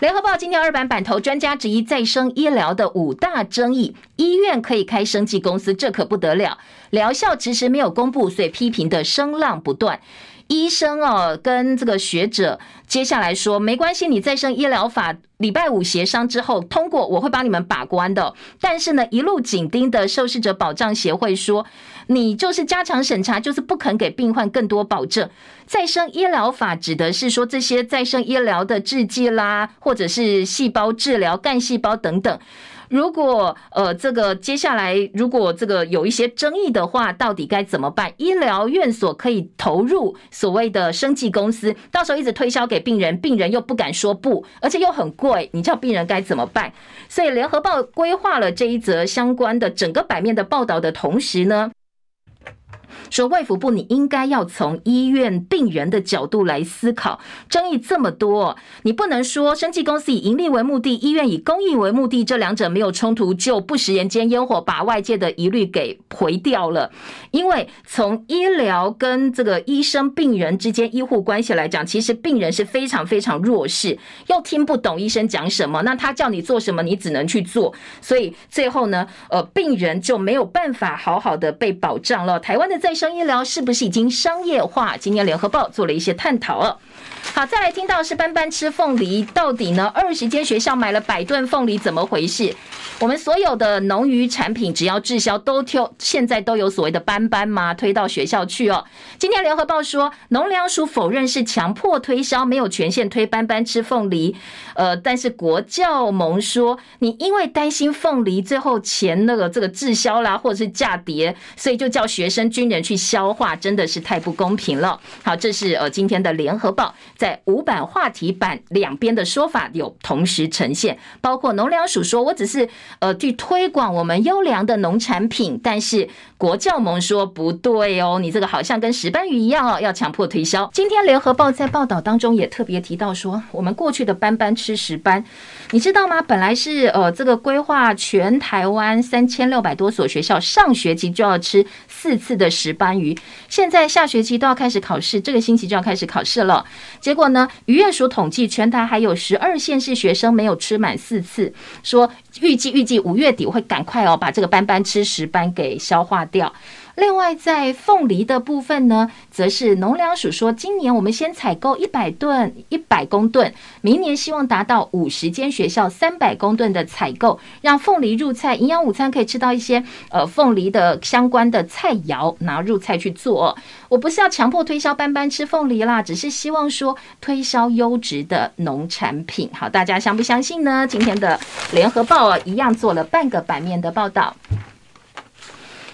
联合报今天二版版头，专家质疑再生医疗的五大争议，医院可以开生技公司，这可不得了，疗效迟迟没有公布，所以批评的声浪不断。医生哦，跟这个学者接下来说没关系，你再生医疗法礼拜五协商之后通过，我会帮你们把关的。但是呢，一路紧盯的受试者保障协会说，你就是加强审查，就是不肯给病患更多保证。再生医疗法指的是说这些再生医疗的制剂啦，或者是细胞治疗、干细胞等等。如果呃，这个接下来如果这个有一些争议的话，到底该怎么办？医疗院所可以投入所谓的生技公司，到时候一直推销给病人，病人又不敢说不，而且又很贵，你叫病人该怎么办？所以联合报规划了这一则相关的整个版面的报道的同时呢，说卫福部，你应该要从医院病人的角度来思考。争议这么多，你不能说生技公司以盈利为目的，医院以公益为目的，这两者没有冲突，就不食人间烟火，把外界的疑虑给回掉了。因为从医疗跟这个医生病人之间医护关系来讲，其实病人是非常非常弱势，又听不懂医生讲什么，那他叫你做什么，你只能去做。所以最后呢，呃，病人就没有办法好好的被保障了。台湾的在生医疗是不是已经商业化？今天联合报做了一些探讨了。好，再来听到是班班吃凤梨，到底呢？二十间学校买了百吨凤梨，怎么回事？我们所有的农渔产品，只要滞销，都挑现在都有所谓的班班吗？推到学校去哦。今天联合报说，农粮署否认是强迫推销，没有权限推班班吃凤梨。呃，但是国教盟说，你因为担心凤梨最后钱那个这个滞销啦，或者是价跌，所以就叫学生军人去消化，真的是太不公平了。好，这是呃今天的联合报在五版话题版两边的说法有同时呈现，包括农粮署说，我只是。呃，去推广我们优良的农产品，但是国教盟说不对哦，你这个好像跟石斑鱼一样哦，要强迫推销。今天联合报在报道当中也特别提到说，我们过去的斑斑吃石斑，你知道吗？本来是呃这个规划全台湾三千六百多所学校上学期就要吃四次的石斑鱼，现在下学期都要开始考试，这个星期就要开始考试了。结果呢，渔业署统计全台还有十二县市学生没有吃满四次，说预计预计。五月底会赶快哦，把这个斑斑吃石斑给消化掉。另外，在凤梨的部分呢，则是农粮署说，今年我们先采购一百吨、一百公吨，明年希望达到五十间学校三百公吨的采购，让凤梨入菜，营养午餐可以吃到一些呃凤梨的相关的菜肴，拿入菜去做。我不是要强迫推销班班吃凤梨啦，只是希望说推销优质的农产品。好，大家相不相信呢？今天的联合报啊，一样做了半个版面的报道。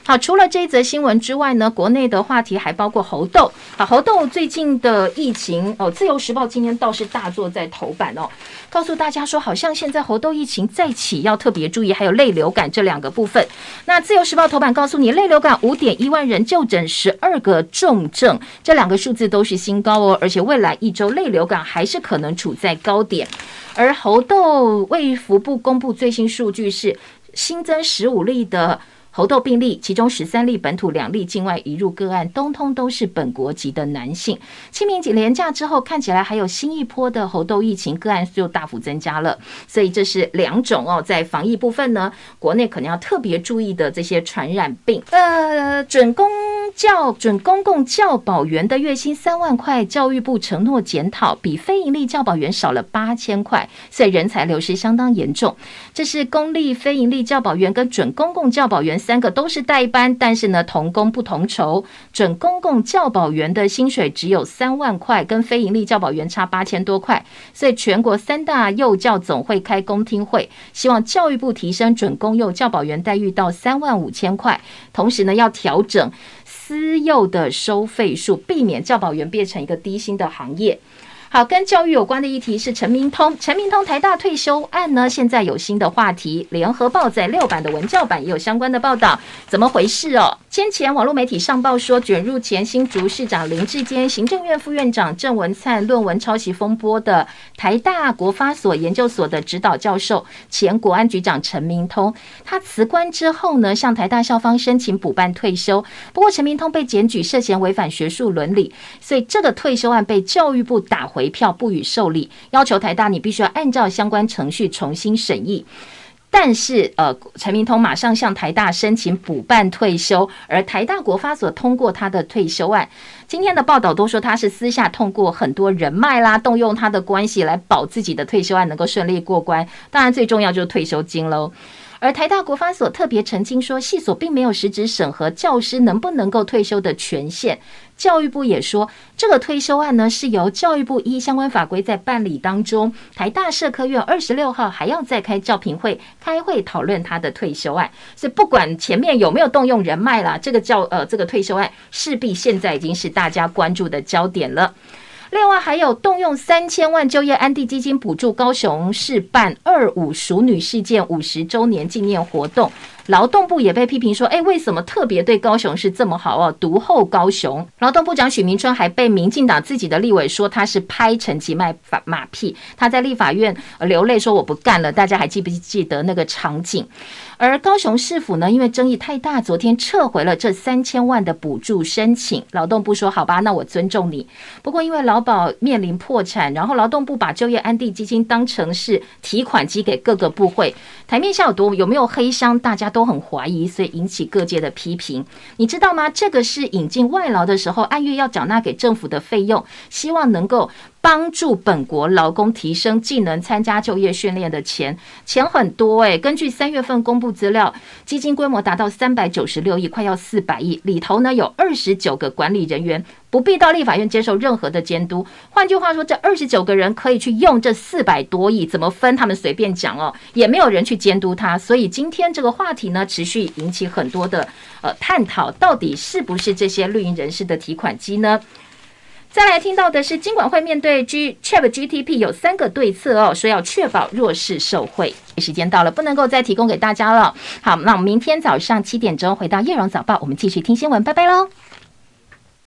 好，除了这一则新闻之外呢，国内的话题还包括猴痘。好，猴痘最近的疫情哦，《自由时报》今天倒是大作在头版哦，告诉大家说，好像现在猴痘疫情再起，要特别注意。还有泪流感这两个部分。那《自由时报》头版告诉你，泪流感五点一万人就诊十二个重症，这两个数字都是新高哦，而且未来一周泪流感还是可能处在高点。而猴痘卫福部公布最新数据是新增十五例的。猴痘病例，其中十三例本土，两例境外移入个案，通通都是本国籍的男性。清明节连假之后，看起来还有新一波的猴痘疫情个案就大幅增加了。所以这是两种哦，在防疫部分呢，国内可能要特别注意的这些传染病。呃，准公教准公共教保员的月薪三万块，教育部承诺检讨，比非营利教保员少了八千块，所以人才流失相当严重。这是公立非营利教保员跟准公共教保员。三个都是代班，但是呢，同工不同酬。准公共教保员的薪水只有三万块，跟非营利教保员差八千多块。所以全国三大幼教总会开公听会，希望教育部提升准公幼教保员待遇到三万五千块，同时呢，要调整私幼的收费数，避免教保员变成一个低薪的行业。好，跟教育有关的议题是陈明通。陈明通台大退休案呢，现在有新的话题。联合报在六版的文教版也有相关的报道，怎么回事哦？先前网络媒体上报说，卷入前新竹市长林智坚、行政院副院长郑文灿论文抄袭风波的台大国发所研究所的指导教授、前国安局长陈明通，他辞官之后呢，向台大校方申请补办退休。不过陈明通被检举涉嫌违反学术伦理，所以这个退休案被教育部打回。回票不予受理，要求台大你必须要按照相关程序重新审议。但是，呃，陈明通马上向台大申请补办退休，而台大国发所通过他的退休案。今天的报道都说他是私下通过很多人脉啦，动用他的关系来保自己的退休案能够顺利过关。当然，最重要就是退休金喽。而台大国发所特别澄清说，系所并没有实质审核教师能不能够退休的权限。教育部也说，这个退休案呢是由教育部依相关法规在办理当中。台大社科院二十六号还要再开教评会，开会讨论他的退休案。所以不管前面有没有动用人脉啦，这个教呃这个退休案势必现在已经是大家关注的焦点了。另外还有动用三千万就业安定基金补助高雄市办二五熟女事件五十周年纪念活动。劳动部也被批评说，哎，为什么特别对高雄市这么好哦？独厚高雄。劳动部长许明春还被民进党自己的立委说他是拍陈其迈马马屁，他在立法院流泪说我不干了。大家还记不记得那个场景？而高雄市府呢，因为争议太大，昨天撤回了这三千万的补助申请。劳动部说好吧，那我尊重你。不过因为劳保面临破产，然后劳动部把就业安定基金当成是提款机给各个部会，台面下有多有没有黑箱，大家都。都很怀疑，所以引起各界的批评。你知道吗？这个是引进外劳的时候，按月要缴纳给政府的费用，希望能够帮助本国劳工提升技能、参加就业训练的钱，钱很多诶。根据三月份公布资料，基金规模达到三百九十六亿，快要四百亿。里头呢有二十九个管理人员。不必到立法院接受任何的监督。换句话说，这二十九个人可以去用这四百多亿，怎么分他们随便讲哦，也没有人去监督他。所以今天这个话题呢，持续引起很多的呃探讨，到底是不是这些绿营人士的提款机呢？再来听到的是，金管会面对 G Chat GTP 有三个对策哦，说要确保弱势受惠。时间到了，不能够再提供给大家了。好，那我们明天早上七点钟回到叶荣早报，我们继续听新闻，拜拜喽。